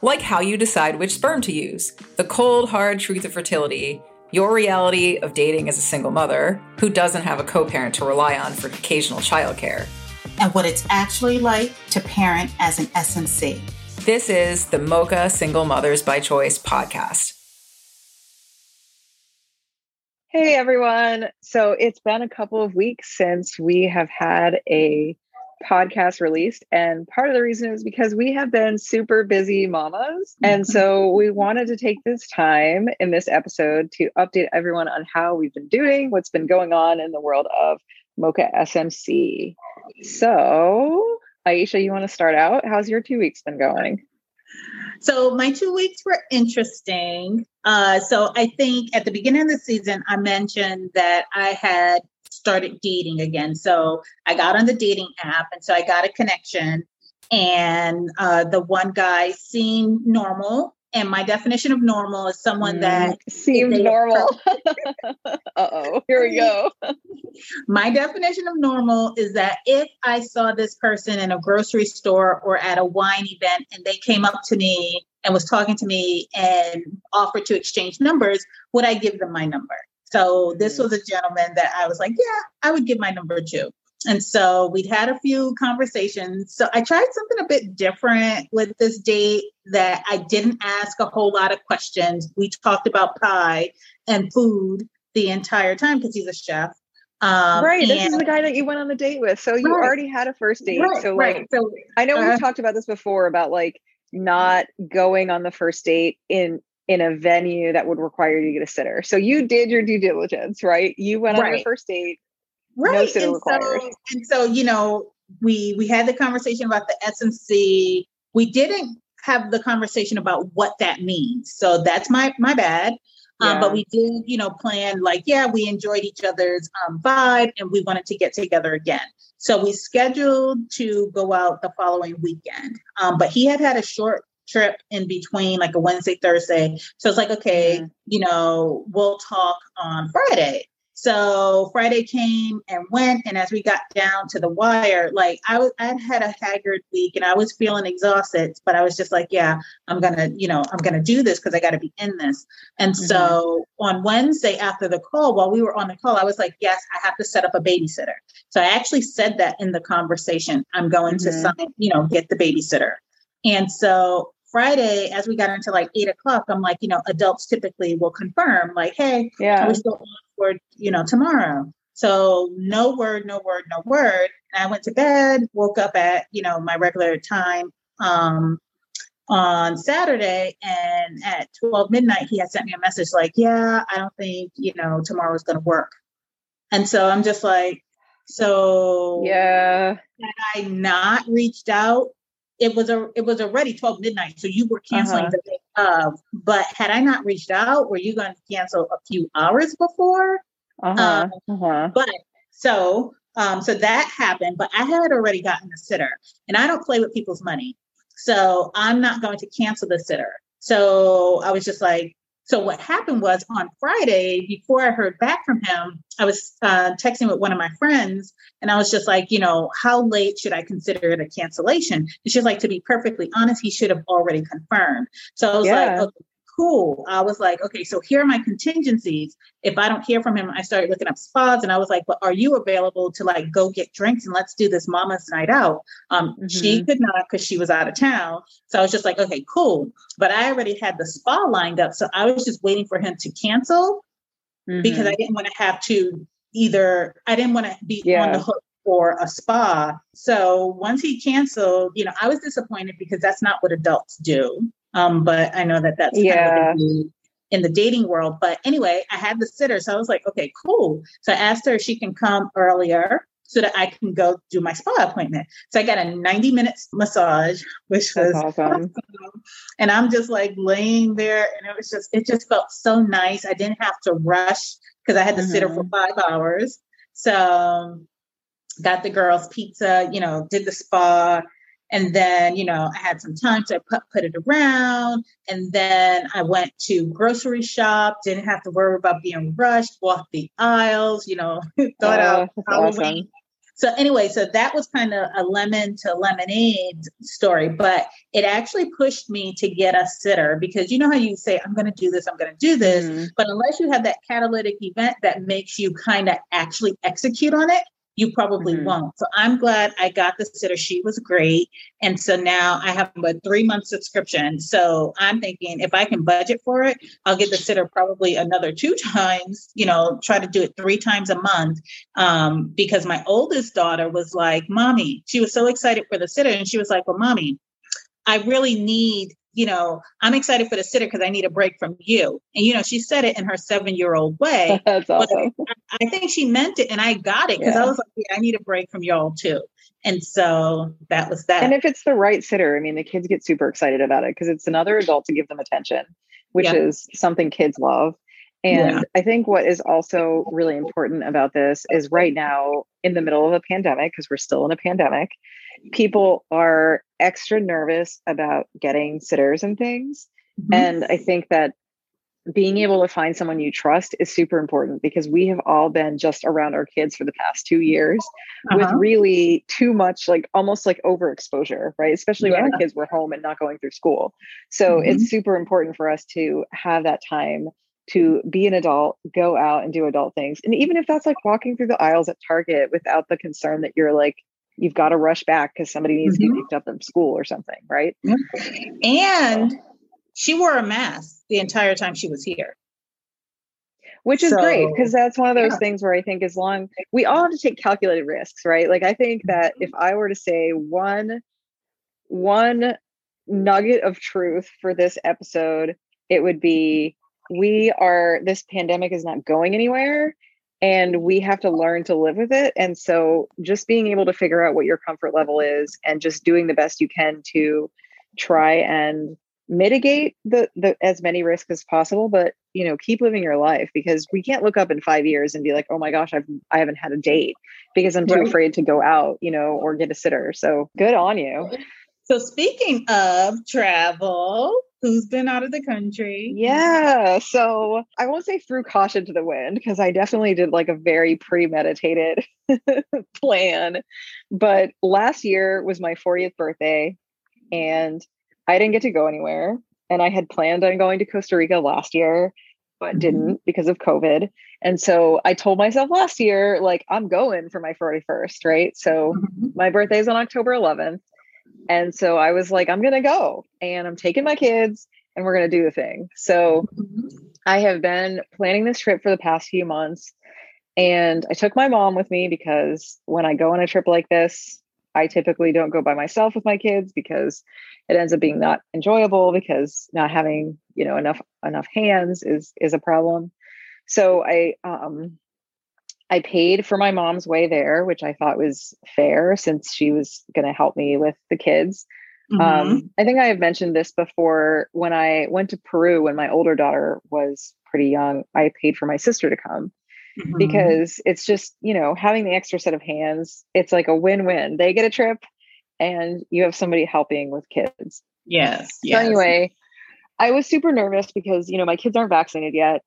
Like how you decide which sperm to use, the cold, hard truth of fertility, your reality of dating as a single mother who doesn't have a co parent to rely on for occasional childcare and what it's actually like to parent as an SMC. This is the Mocha Single Mothers by Choice podcast. Hey everyone. So it's been a couple of weeks since we have had a podcast released. And part of the reason is because we have been super busy mamas. And so we wanted to take this time in this episode to update everyone on how we've been doing, what's been going on in the world of Mocha SMC. So, Aisha, you want to start out? How's your two weeks been going? So, my two weeks were interesting. Uh, so, I think at the beginning of the season, I mentioned that I had started dating again. So, I got on the dating app, and so I got a connection. And uh, the one guy seemed normal and my definition of normal is someone mm, that seems normal. uh oh, here we go. my definition of normal is that if I saw this person in a grocery store or at a wine event and they came up to me and was talking to me and offered to exchange numbers, would I give them my number? So this mm. was a gentleman that I was like, yeah, I would give my number to. And so we'd had a few conversations. So I tried something a bit different with this date that I didn't ask a whole lot of questions. We talked about pie and food the entire time because he's a chef. Um, right. This is the guy that you went on the date with. So you right. already had a first date. Right, so like, right. so, I know uh, we've talked about this before about like not going on the first date in in a venue that would require you to get a sitter. So you did your due diligence, right? You went on your first date right. no sitter and required. So, and so, you know, we we had the conversation about the SMC. We didn't have the conversation about what that means. So that's my my bad. Yeah. Um, but we did, you know, plan like, yeah, we enjoyed each other's um, vibe and we wanted to get together again. So we scheduled to go out the following weekend. Um, but he had had a short trip in between, like a Wednesday, Thursday. So it's like, okay, you know, we'll talk on Friday. So Friday came and went, and as we got down to the wire, like I was, I had a haggard week, and I was feeling exhausted. But I was just like, yeah, I'm gonna, you know, I'm gonna do this because I got to be in this. And mm-hmm. so on Wednesday after the call, while we were on the call, I was like, yes, I have to set up a babysitter. So I actually said that in the conversation. I'm going mm-hmm. to, sign, you know, get the babysitter. And so Friday, as we got into like eight o'clock, I'm like, you know, adults typically will confirm, like, hey, yeah, we're still on for, you know, tomorrow. So no word, no word, no word. And I went to bed, woke up at, you know, my regular time um, on Saturday. And at 12 midnight, he had sent me a message like, yeah, I don't think, you know, tomorrow's going to work. And so I'm just like, so yeah, had I not reached out it was a it was already 12 midnight, so you were canceling uh-huh. the day of. But had I not reached out, were you going to cancel a few hours before? Uh-huh. Um, uh-huh. But so um, so that happened, but I had already gotten a sitter, and I don't play with people's money, so I'm not going to cancel the sitter. So I was just like, so what happened was on Friday, before I heard back from him, I was uh, texting with one of my friends, and I was just like, you know, how late should I consider it a cancellation? And she's like, to be perfectly honest, he should have already confirmed. So I was yeah. like, okay, cool. I was like, okay, so here are my contingencies. If I don't hear from him, I started looking up spas and I was like, but are you available to like go get drinks and let's do this mama's night out? Um, mm-hmm. She could not because she was out of town. So I was just like, okay, cool. But I already had the spa lined up. So I was just waiting for him to cancel mm-hmm. because I didn't want to have to either, I didn't want to be yeah. on the hook for a spa. So once he canceled, you know, I was disappointed because that's not what adults do. Um, but I know that that's yeah. Kind of in the dating world. But anyway, I had the sitter. So I was like, okay, cool. So I asked her if she can come earlier. so that I can go do my spa appointment. So I got a 90 minutes massage, which was awesome. awesome. And I'm just like laying there and it was just, it just felt so nice. I didn't have to rush because I had to mm-hmm. sit her for five hours. So got the girls pizza, you know, did the spa. And then, you know, I had some time to put, put it around. And then I went to grocery shop, didn't have to worry about being rushed, walked the aisles, you know, thought oh, out Halloween. Awesome. So anyway, so that was kind of a lemon to lemonade story, but it actually pushed me to get a sitter because you know how you say, I'm going to do this, I'm going to do this. Mm-hmm. But unless you have that catalytic event that makes you kind of actually execute on it, you probably mm-hmm. won't. So I'm glad I got the sitter. She was great. And so now I have a three month subscription. So I'm thinking if I can budget for it, I'll get the sitter probably another two times, you know, try to do it three times a month. Um, because my oldest daughter was like, Mommy, she was so excited for the sitter. And she was like, Well, Mommy, I really need you know, I'm excited for the sitter because I need a break from you. And, you know, she said it in her seven year old way. That's awesome. I, I, think she meant it and I got it because yeah. I was like, yeah, I need a break from y'all too. And so that was that. And if it's the right sitter, I mean, the kids get super excited about it because it's another adult to give them attention, which yeah. is something kids love. And yeah. I think what is also really important about this is right now, in the middle of a pandemic, because we're still in a pandemic, people are extra nervous about getting sitters and things. Mm-hmm. And I think that being able to find someone you trust is super important because we have all been just around our kids for the past two years uh-huh. with really too much, like almost like overexposure, right? Especially yeah. when our kids were home and not going through school. So mm-hmm. it's super important for us to have that time to be an adult, go out and do adult things. And even if that's like walking through the aisles at Target without the concern that you're like you've got to rush back because somebody needs mm-hmm. to get mm-hmm. picked up from school or something, right? And she wore a mask the entire time she was here. Which is so, great because that's one of those yeah. things where I think as long we all have to take calculated risks, right? Like I think that if I were to say one one nugget of truth for this episode, it would be we are this pandemic is not going anywhere and we have to learn to live with it. And so just being able to figure out what your comfort level is and just doing the best you can to try and mitigate the, the as many risks as possible but you know keep living your life because we can't look up in 5 years and be like oh my gosh I've I haven't had a date because I'm too right. afraid to go out you know or get a sitter. So good on you. So speaking of travel who's been out of the country. Yeah. So I won't say threw caution to the wind because I definitely did like a very premeditated plan. But last year was my 40th birthday and I didn't get to go anywhere. And I had planned on going to Costa Rica last year, but mm-hmm. didn't because of COVID. And so I told myself last year, like, I'm going for my 41st, right? So mm-hmm. my birthday is on October 11th. And so I was like, I'm going to go and I'm taking my kids and we're going to do the thing. So I have been planning this trip for the past few months. And I took my mom with me because when I go on a trip like this, I typically don't go by myself with my kids because it ends up being not enjoyable because not having, you know, enough enough hands is is a problem. So I um I paid for my mom's way there, which I thought was fair since she was going to help me with the kids. Mm-hmm. Um, I think I have mentioned this before. When I went to Peru when my older daughter was pretty young, I paid for my sister to come mm-hmm. because it's just, you know, having the extra set of hands, it's like a win win. They get a trip and you have somebody helping with kids. Yes. So, yes. anyway, I was super nervous because, you know, my kids aren't vaccinated yet.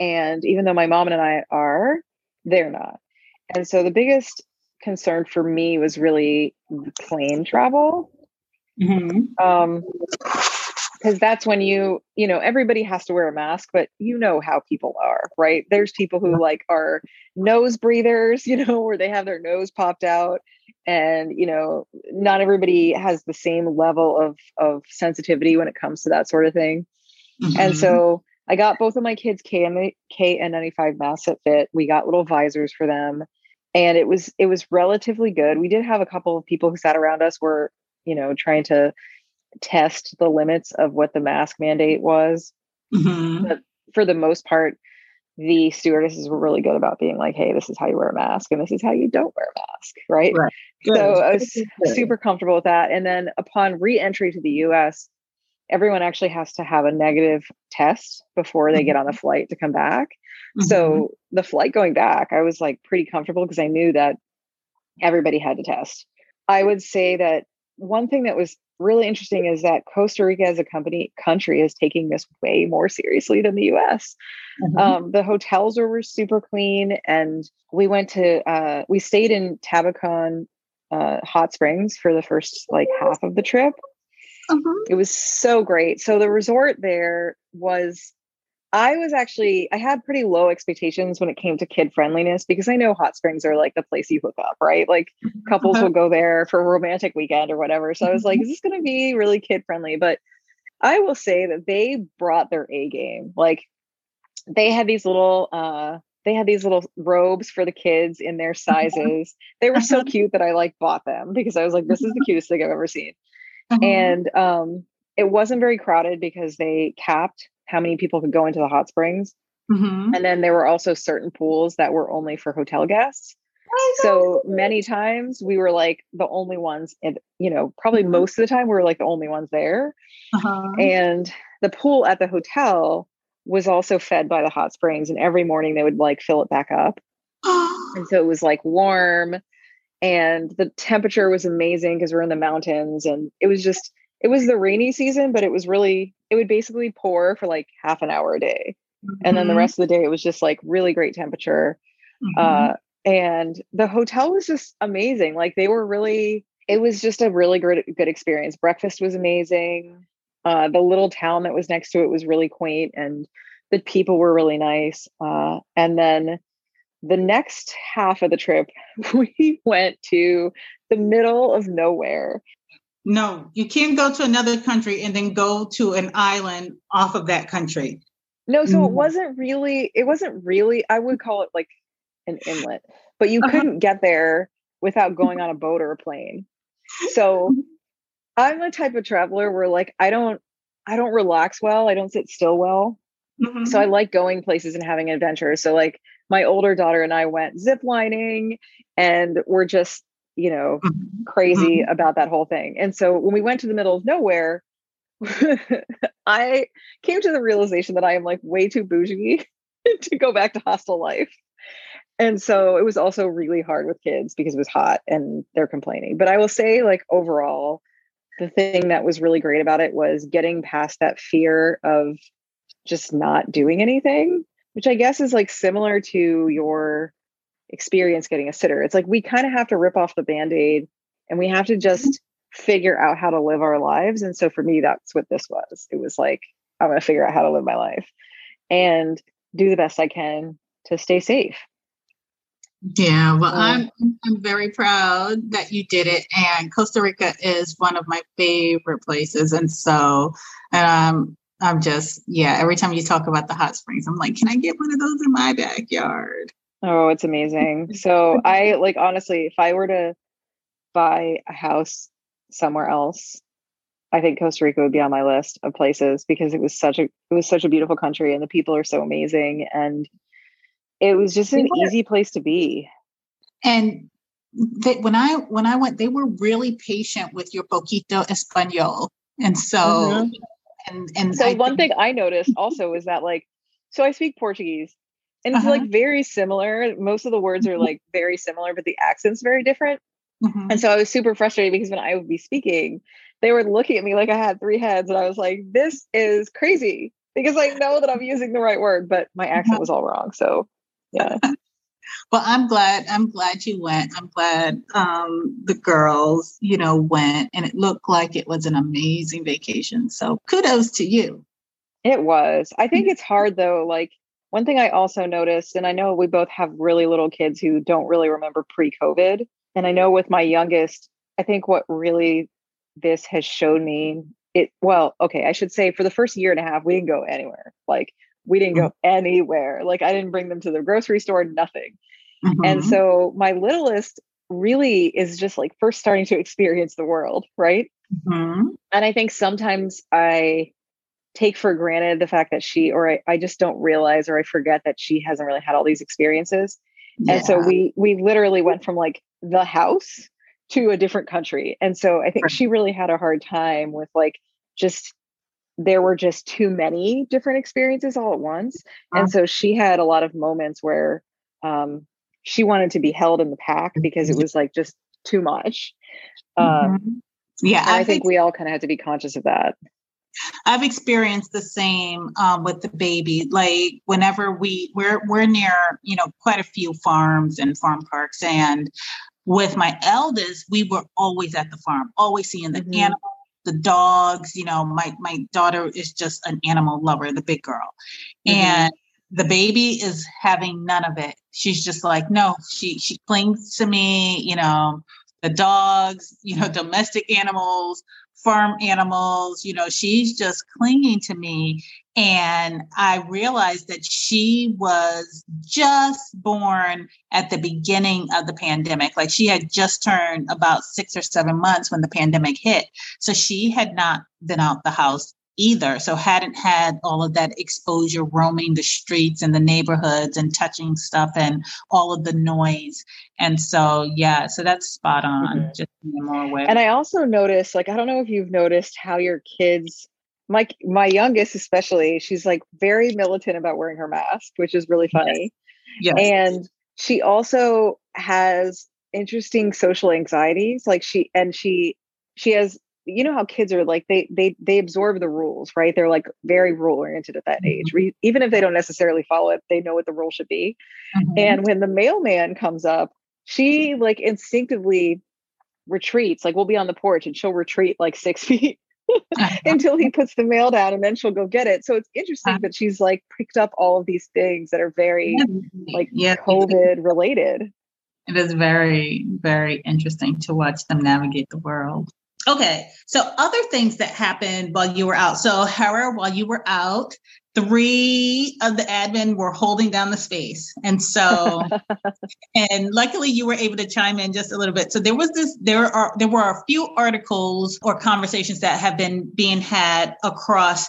And even though my mom and I are, they're not. And so the biggest concern for me was really plane travel. Mm-hmm. Um, because that's when you you know everybody has to wear a mask but you know how people are right there's people who like are nose breathers you know where they have their nose popped out and you know not everybody has the same level of of sensitivity when it comes to that sort of thing mm-hmm. and so I got both of my kids KN, KN95 masks that fit. We got little visors for them. And it was it was relatively good. We did have a couple of people who sat around us were, you know, trying to test the limits of what the mask mandate was. Mm-hmm. But for the most part, the stewardesses were really good about being like, hey, this is how you wear a mask and this is how you don't wear a mask. Right. right. So I was super comfortable with that. And then upon re entry to the US, everyone actually has to have a negative test before they get on the mm-hmm. flight to come back. Mm-hmm. So the flight going back, I was like pretty comfortable because I knew that everybody had to test. I would say that one thing that was really interesting is that Costa Rica as a company country is taking this way more seriously than the US. Mm-hmm. Um, the hotels were super clean, and we went to uh, we stayed in Tabacon uh, hot springs for the first like half of the trip. Uh-huh. It was so great. So the resort there was I was actually I had pretty low expectations when it came to kid friendliness because I know hot springs are like the place you hook up, right? Like mm-hmm. couples uh-huh. will go there for a romantic weekend or whatever. So I was like, mm-hmm. is this going to be really kid friendly? But I will say that they brought their A game. Like they had these little uh they had these little robes for the kids in their sizes. They were so uh-huh. cute that I like bought them because I was like, this is the cutest thing I've ever seen. And um it wasn't very crowded because they capped how many people could go into the hot springs. Mm-hmm. And then there were also certain pools that were only for hotel guests. Oh, so many times we were like the only ones, and you know, probably mm-hmm. most of the time we were like the only ones there. Uh-huh. And the pool at the hotel was also fed by the hot springs, and every morning they would like fill it back up. and so it was like warm, and the temperature was amazing because we're in the mountains, and it was just it was the rainy season, but it was really, it would basically pour for like half an hour a day. Mm-hmm. And then the mm-hmm. rest of the day, it was just like really great temperature. Mm-hmm. Uh, and the hotel was just amazing. Like they were really, it was just a really good, good experience. Breakfast was amazing. Uh, the little town that was next to it was really quaint and the people were really nice. Uh, and then the next half of the trip, we went to the middle of nowhere no, you can't go to another country and then go to an island off of that country. No, so mm-hmm. it wasn't really, it wasn't really, I would call it like an inlet, but you uh-huh. couldn't get there without going on a boat or a plane. So I'm the type of traveler where like I don't I don't relax well, I don't sit still well. Mm-hmm. So I like going places and having adventures. So like my older daughter and I went zip lining and we're just you know, mm-hmm. crazy mm-hmm. about that whole thing. And so when we went to the middle of nowhere, I came to the realization that I am like way too bougie to go back to hostel life. And so it was also really hard with kids because it was hot and they're complaining. But I will say, like, overall, the thing that was really great about it was getting past that fear of just not doing anything, which I guess is like similar to your experience getting a sitter. It's like we kind of have to rip off the band aid and we have to just figure out how to live our lives. And so for me, that's what this was. It was like, I'm going to figure out how to live my life and do the best I can to stay safe. Yeah, well, I'm I'm very proud that you did it, and Costa Rica is one of my favorite places, and so um, I'm just yeah. Every time you talk about the hot springs, I'm like, can I get one of those in my backyard? Oh, it's amazing. So I like honestly, if I were to buy a house somewhere else, I think Costa Rica would be on my list of places because it was such a it was such a beautiful country and the people are so amazing and it was just an easy place to be. And they, when I when I went, they were really patient with your poquito español, and so mm-hmm. And and so I one think- thing I noticed also is that like so I speak Portuguese and it's uh-huh. like very similar. Most of the words are mm-hmm. like very similar, but the accent's very different. Mm-hmm. And so I was super frustrated because when I would be speaking, they were looking at me like I had three heads, and I was like, "This is crazy," because I know that I'm using the right word, but my accent uh-huh. was all wrong. So, yeah. Well, I'm glad. I'm glad you went. I'm glad um, the girls, you know, went, and it looked like it was an amazing vacation. So, kudos to you. It was. I think it's hard though. Like one thing I also noticed, and I know we both have really little kids who don't really remember pre COVID. And I know with my youngest, I think what really this has showed me it, well, okay, I should say for the first year and a half, we didn't go anywhere. Like, we didn't go mm-hmm. anywhere. Like, I didn't bring them to the grocery store, nothing. Mm-hmm. And so my littlest really is just like first starting to experience the world, right? Mm-hmm. And I think sometimes I take for granted the fact that she or I, I just don't realize or I forget that she hasn't really had all these experiences. Yeah. And so we we literally went from like the house to a different country. And so I think she really had a hard time with like just there were just too many different experiences all at once. And uh-huh. so she had a lot of moments where um, she wanted to be held in the pack because it was like just too much. Um, mm-hmm. yeah, I, I think we all kind of had to be conscious of that. I've experienced the same um, with the baby. Like whenever we we're we're near, you know, quite a few farms and farm parks, and with my eldest, we were always at the farm, always seeing the mm-hmm. animals, the dogs. You know, my my daughter is just an animal lover, the big girl, mm-hmm. and the baby is having none of it. She's just like, no, she she clings to me, you know, the dogs, you know, domestic animals, farm animals, you know, she's just clinging to me. And I realized that she was just born at the beginning of the pandemic. Like she had just turned about six or seven months when the pandemic hit. So she had not been out the house either. So hadn't had all of that exposure roaming the streets and the neighborhoods and touching stuff and all of the noise. And so yeah, so that's spot on. Mm-hmm. Just more aware. And I also noticed, like, I don't know if you've noticed how your kids my my youngest especially, she's like very militant about wearing her mask, which is really funny. Yes. yes. And she also has interesting social anxieties. Like she and she she has you know how kids are like they they they absorb the rules right they're like very rule oriented at that age mm-hmm. even if they don't necessarily follow it they know what the rule should be mm-hmm. and when the mailman comes up she like instinctively retreats like we'll be on the porch and she'll retreat like six feet until he puts the mail down and then she'll go get it so it's interesting uh-huh. that she's like picked up all of these things that are very like yeah. covid related it is very very interesting to watch them navigate the world Okay, so other things that happened while you were out. So, Hera, while you were out, three of the admin were holding down the space, and so, and luckily you were able to chime in just a little bit. So there was this. There are there were a few articles or conversations that have been being had across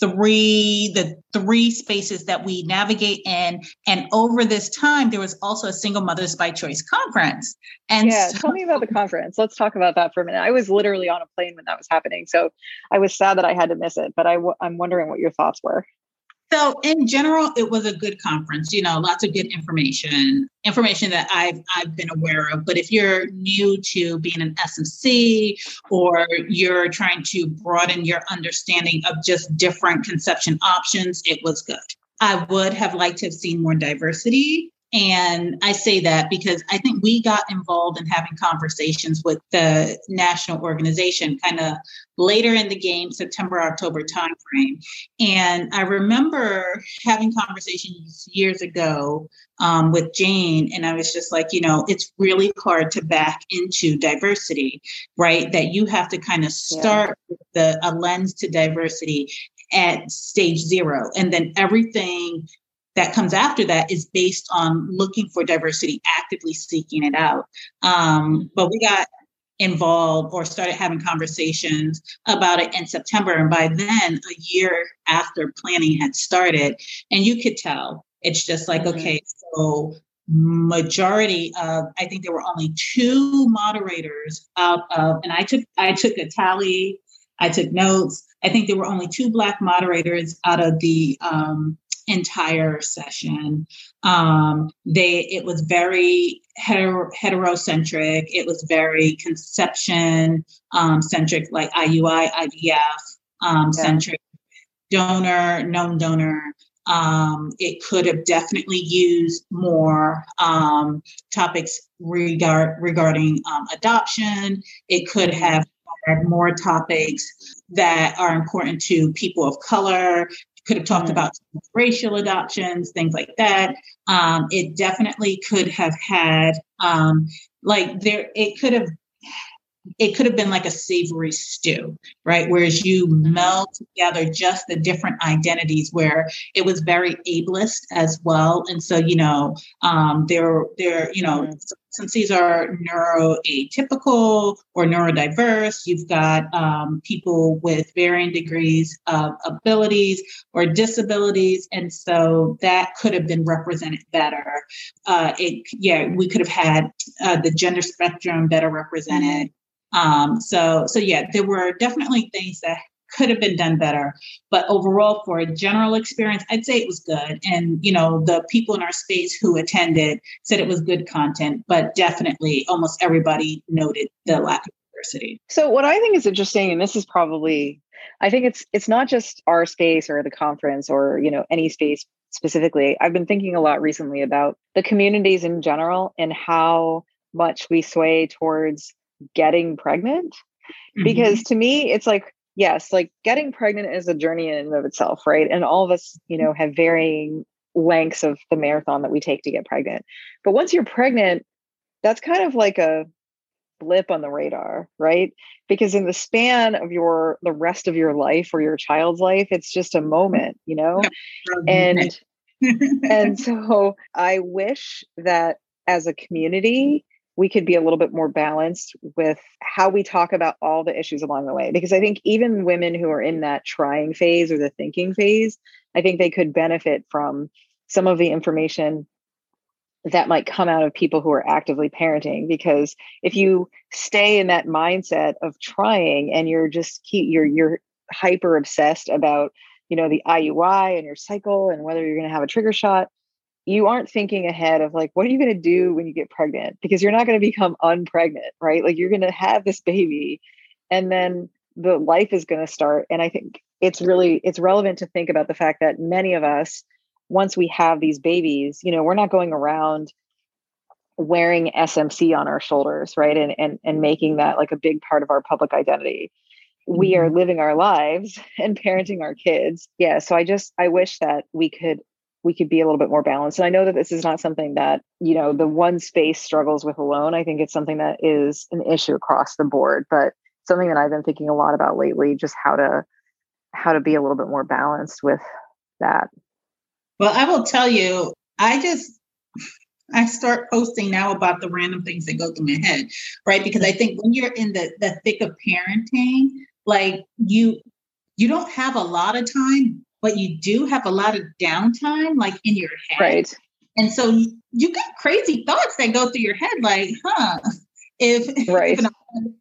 three the three spaces that we navigate in. And over this time there was also a single mothers by choice conference. And yeah so- tell me about the conference. Let's talk about that for a minute. I was literally on a plane when that was happening. So i was sad that i had to miss it but i w- i'm wondering what your thoughts were so in general, it was a good conference. You know, lots of good information, information that I've I've been aware of. But if you're new to being an SMC or you're trying to broaden your understanding of just different conception options, it was good. I would have liked to have seen more diversity and I say that because I think we got involved in having conversations with the national organization kind of later in the game, September, October timeframe. And I remember having conversations years ago um, with Jane, and I was just like, you know, it's really hard to back into diversity, right? That you have to kind of start yeah. with the, a lens to diversity at stage zero. And then everything that comes after that is based on looking for diversity, actively seeking it out. Um, but we got involved or started having conversations about it in September. And by then, a year after planning had started, and you could tell it's just like, mm-hmm. okay, so majority of i think there were only two moderators out of and i took i took a tally i took notes i think there were only two black moderators out of the um, entire session. Um, they it was very hetero, heterocentric. It was very conception um, centric, like IUI, IVF um, yeah. centric, donor, known donor. Um, it could have definitely used more um, topics regard, regarding um, adoption. It could have more topics that are important to people of color, could have talked mm. about racial adoptions, things like that. Um, it definitely could have had, um, like, there, it could have it could have been like a savory stew, right? Whereas you meld together just the different identities where it was very ableist as well. And so, you know, um, there, there, you know, mm-hmm. since these are neuroatypical or neurodiverse, you've got um, people with varying degrees of abilities or disabilities. And so that could have been represented better. Uh, it, yeah, we could have had uh, the gender spectrum better represented. Um, so, so yeah, there were definitely things that could have been done better. But overall, for a general experience, I'd say it was good. And, you know, the people in our space who attended said it was good content, but definitely almost everybody noted the lack of diversity. So, what I think is interesting, and this is probably, I think it's it's not just our space or the conference or you know any space specifically. I've been thinking a lot recently about the communities in general and how much we sway towards getting pregnant? Mm-hmm. because to me it's like yes like getting pregnant is a journey in and of itself right? And all of us you know have varying lengths of the marathon that we take to get pregnant. But once you're pregnant that's kind of like a blip on the radar right? Because in the span of your the rest of your life or your child's life it's just a moment you know? And and so i wish that as a community we could be a little bit more balanced with how we talk about all the issues along the way. Because I think even women who are in that trying phase or the thinking phase, I think they could benefit from some of the information that might come out of people who are actively parenting because if you stay in that mindset of trying and you're just keep you're you're hyper obsessed about you know the IUI and your cycle and whether you're going to have a trigger shot you aren't thinking ahead of like what are you going to do when you get pregnant? Because you're not going to become unpregnant right? Like you're going to have this baby and then the life is going to start and i think it's really it's relevant to think about the fact that many of us once we have these babies you know we're not going around wearing smc on our shoulders right? And and and making that like a big part of our public identity. We are mm-hmm. living our lives and parenting our kids. Yeah so i just i wish that we could we could be a little bit more balanced. And I know that this is not something that, you know, the one space struggles with alone. I think it's something that is an issue across the board, but something that I've been thinking a lot about lately, just how to how to be a little bit more balanced with that. Well, I will tell you, I just I start posting now about the random things that go through my head, right? Because I think when you're in the the thick of parenting, like you you don't have a lot of time, but you do have a lot of downtime like in your head. Right. And so you get crazy thoughts that go through your head like, huh, if, right. if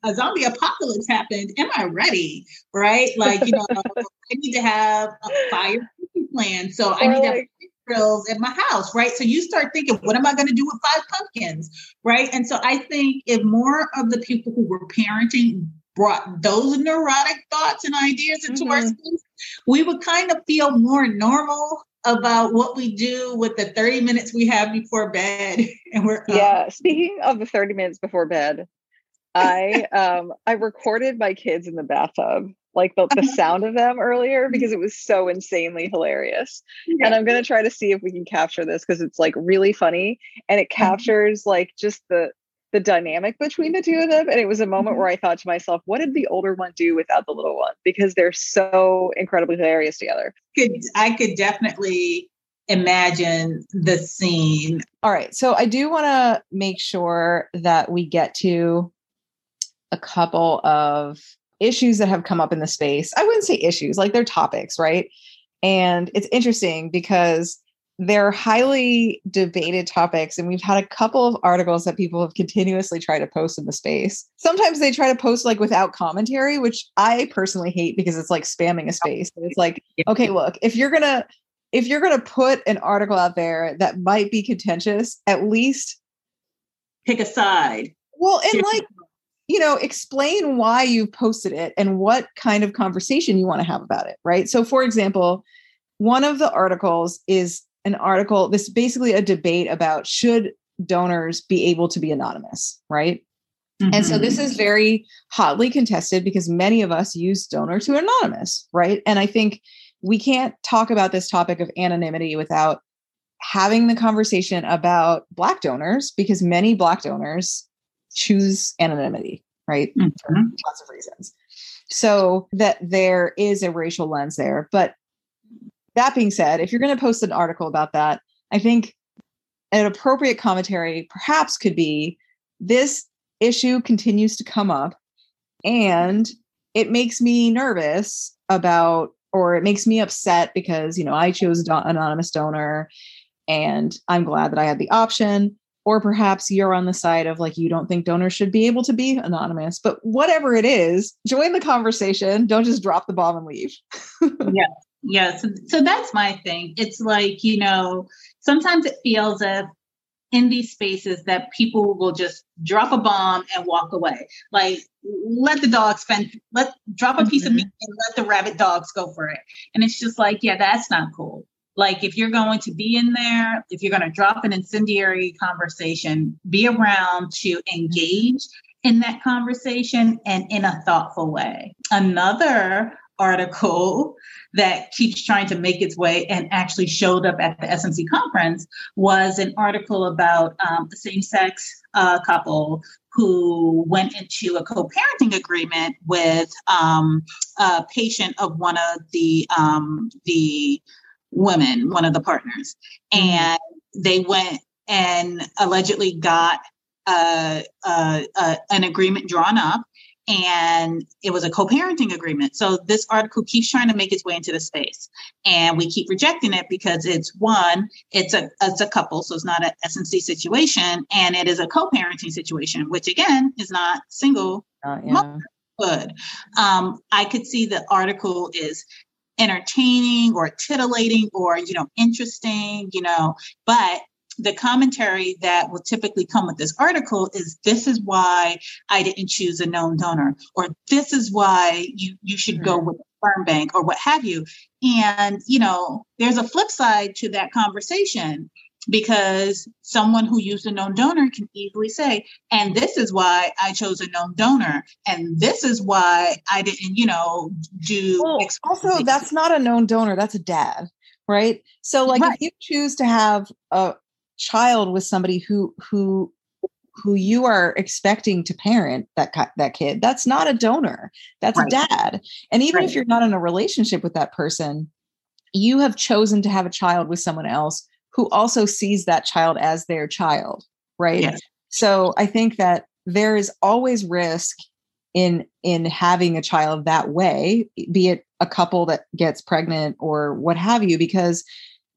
a zombie apocalypse happened, am I ready? Right? Like, you know, I need to have a fire plan. So or I need like, to have drills at my house, right? So you start thinking, what am I going to do with five pumpkins? Right. And so I think if more of the people who were parenting brought those neurotic thoughts and ideas into mm-hmm. our space, we would kind of feel more normal about what we do with the 30 minutes we have before bed and we're yeah speaking of the 30 minutes before bed i um i recorded my kids in the bathtub like the, the sound of them earlier because it was so insanely hilarious yeah. and i'm going to try to see if we can capture this because it's like really funny and it mm-hmm. captures like just the the dynamic between the two of them. And it was a moment mm-hmm. where I thought to myself, what did the older one do without the little one? Because they're so incredibly hilarious together. Could I could definitely imagine the scene. All right. So I do want to make sure that we get to a couple of issues that have come up in the space. I wouldn't say issues, like they're topics, right? And it's interesting because they're highly debated topics and we've had a couple of articles that people have continuously tried to post in the space. Sometimes they try to post like without commentary which i personally hate because it's like spamming a space. It's like okay look if you're gonna if you're gonna put an article out there that might be contentious at least pick a side. Well and like you know explain why you posted it and what kind of conversation you want to have about it right? So for example one of the articles is an article, this basically a debate about should donors be able to be anonymous, right? Mm-hmm. And so this mm-hmm. is very hotly contested because many of us use donor to anonymous, right? And I think we can't talk about this topic of anonymity without having the conversation about Black donors because many Black donors choose anonymity, right? Mm-hmm. For lots of reasons. So that there is a racial lens there. But that being said, if you're going to post an article about that, I think an appropriate commentary perhaps could be this issue continues to come up and it makes me nervous about or it makes me upset because you know i chose an anonymous donor and i'm glad that i had the option. Or perhaps you're on the side of like you don't think donors should be able to be anonymous but whatever it is join the conversation. Don't just drop the bomb and leave. Yeah yeah so, so that's my thing it's like you know sometimes it feels as in these spaces that people will just drop a bomb and walk away. Like let the dog spend let drop a piece mm-hmm. of meat and let the rabid dogs go for it. And it's just like, yeah, that's not cool. Like if you're going to be in there, if you're going to drop an incendiary conversation, be around to engage in that conversation and in a thoughtful way. Another article that keeps trying to make its way and actually showed up at the SMC conference was an article about um, a same sex uh, couple who went into a co parenting agreement with um, a patient of one of the, um, the women, one of the partners. Mm-hmm. And they went and allegedly got uh, uh, uh, an agreement drawn up and it was a co-parenting agreement. So this article keeps trying to make its way into the space, and we keep rejecting it because it's one, it's a it's a couple, so it's not an SMC situation, and it is a co-parenting situation, which again is not single. Uh, yeah. Good. Um, I could see the article is entertaining or titillating or you know interesting, you know, but the commentary that will typically come with this article is this is why I didn't choose a known donor, or this is why you, you should go with a sperm bank, or what have you. And, you know, there's a flip side to that conversation because someone who used a known donor can easily say, and this is why I chose a known donor, and this is why I didn't, you know, do. Well, also, that's not a known donor, that's a dad right so like right. if you choose to have a, child with somebody who who who you are expecting to parent that that kid that's not a donor that's right. a dad and even right. if you're not in a relationship with that person you have chosen to have a child with someone else who also sees that child as their child right yes. so i think that there is always risk in in having a child that way be it a couple that gets pregnant or what have you because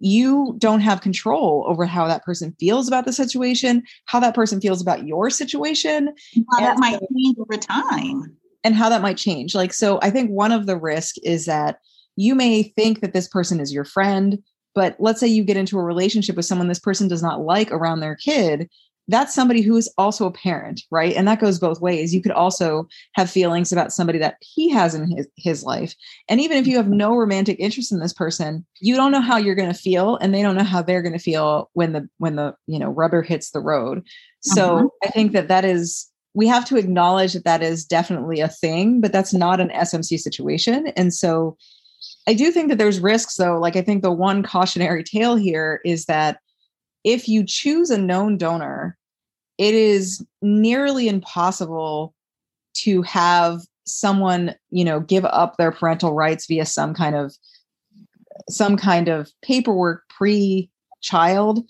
you don't have control over how that person feels about the situation, how that person feels about your situation. How that might change over time. And how that might change. Like, so I think one of the risk is that you may think that this person is your friend, but let's say you get into a relationship with someone this person does not like around their kid that's somebody who is also a parent, right? And that goes both ways. You could also have feelings about somebody that he has in his, his life. And even if you have no romantic interest in this person, you don't know how you're going to feel and they don't know how they're going to feel when the when the, you know, rubber hits the road. So uh-huh. I think that that is we have to acknowledge that that is definitely a thing, but that's not an SMC situation. And so I do think that there's risks though. Like I think the one cautionary tale here is that if you choose a known donor, it is nearly impossible to have someone you know give up their parental rights via some kind of some kind of paperwork pre child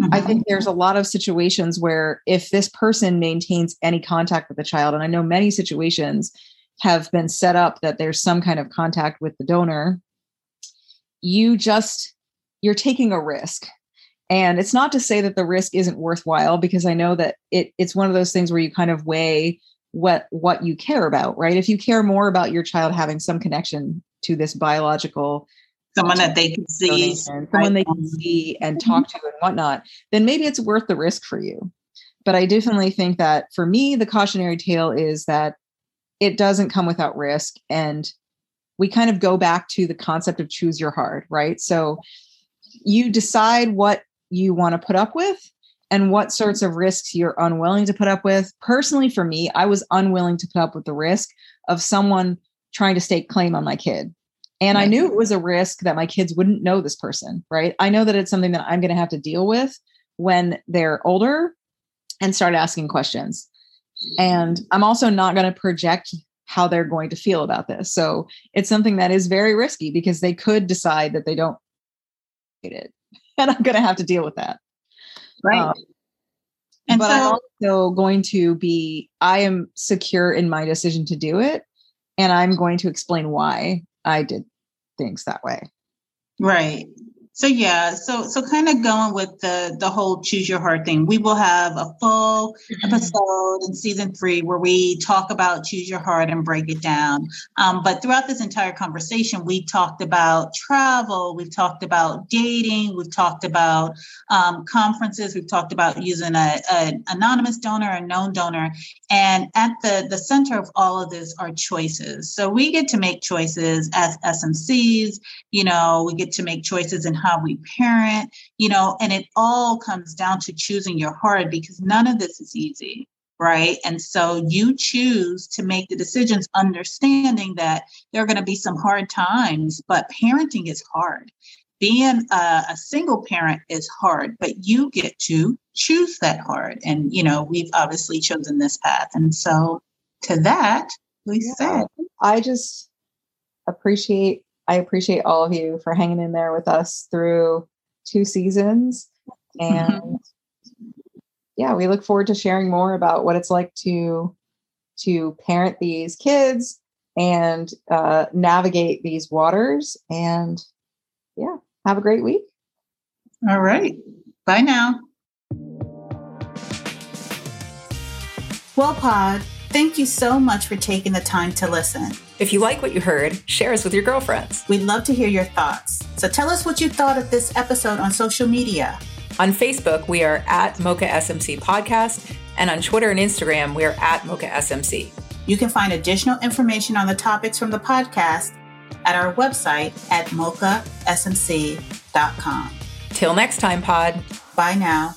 mm-hmm. i think there's a lot of situations where if this person maintains any contact with the child and i know many situations have been set up that there's some kind of contact with the donor you just you're taking a risk and it's not to say that the risk isn't worthwhile because I know that it it's one of those things where you kind of weigh what what you care about, right? If you care more about your child having some connection to this biological someone that they can see, someone right? they can see and mm-hmm. talk to and whatnot, then maybe it's worth the risk for you. But I definitely think that for me, the cautionary tale is that it doesn't come without risk. And we kind of go back to the concept of choose your heart, right? So you decide what you want to put up with and what sorts of risks you're unwilling to put up with. Personally, for me, I was unwilling to put up with the risk of someone trying to stake claim on my kid. And I knew it was a risk that my kids wouldn't know this person, right? I know that it's something that I'm going to have to deal with when they're older and start asking questions. And I'm also not going to project how they're going to feel about this. So it's something that is very risky because they could decide that they don't it. And I'm going to have to deal with that. Right. Um, and but so, I'm also going to be, I am secure in my decision to do it. And I'm going to explain why I did things that way. Right. So yeah, so so kind of going with the the whole choose your heart thing. We will have a full mm-hmm. episode in season three where we talk about choose your heart and break it down. Um, but throughout this entire conversation, we talked about travel, we've talked about dating, we've talked about um, conferences, we've talked about using a, an anonymous donor, a known donor, and at the the center of all of this are choices. So we get to make choices as SMCs. You know, we get to make choices in how we parent, you know, and it all comes down to choosing your heart because none of this is easy, right? And so you choose to make the decisions understanding that there are going to be some hard times, but parenting is hard. Being a, a single parent is hard, but you get to choose that hard. And, you know, we've obviously chosen this path. And so to that, we yeah. said, I just appreciate I appreciate all of you for hanging in there with us through two seasons. And mm-hmm. yeah, we look forward to sharing more about what it's like to to parent these kids and uh, navigate these waters. And yeah, have a great week. All right. Bye now. Well, Pod, thank you so much for taking the time to listen. If you like what you heard, share us with your girlfriends. We'd love to hear your thoughts. So tell us what you thought of this episode on social media. On Facebook, we are at Mocha SMC Podcast, and on Twitter and Instagram, we are at Mocha SMC. You can find additional information on the topics from the podcast at our website at mochasmc.com. Till next time, Pod. Bye now.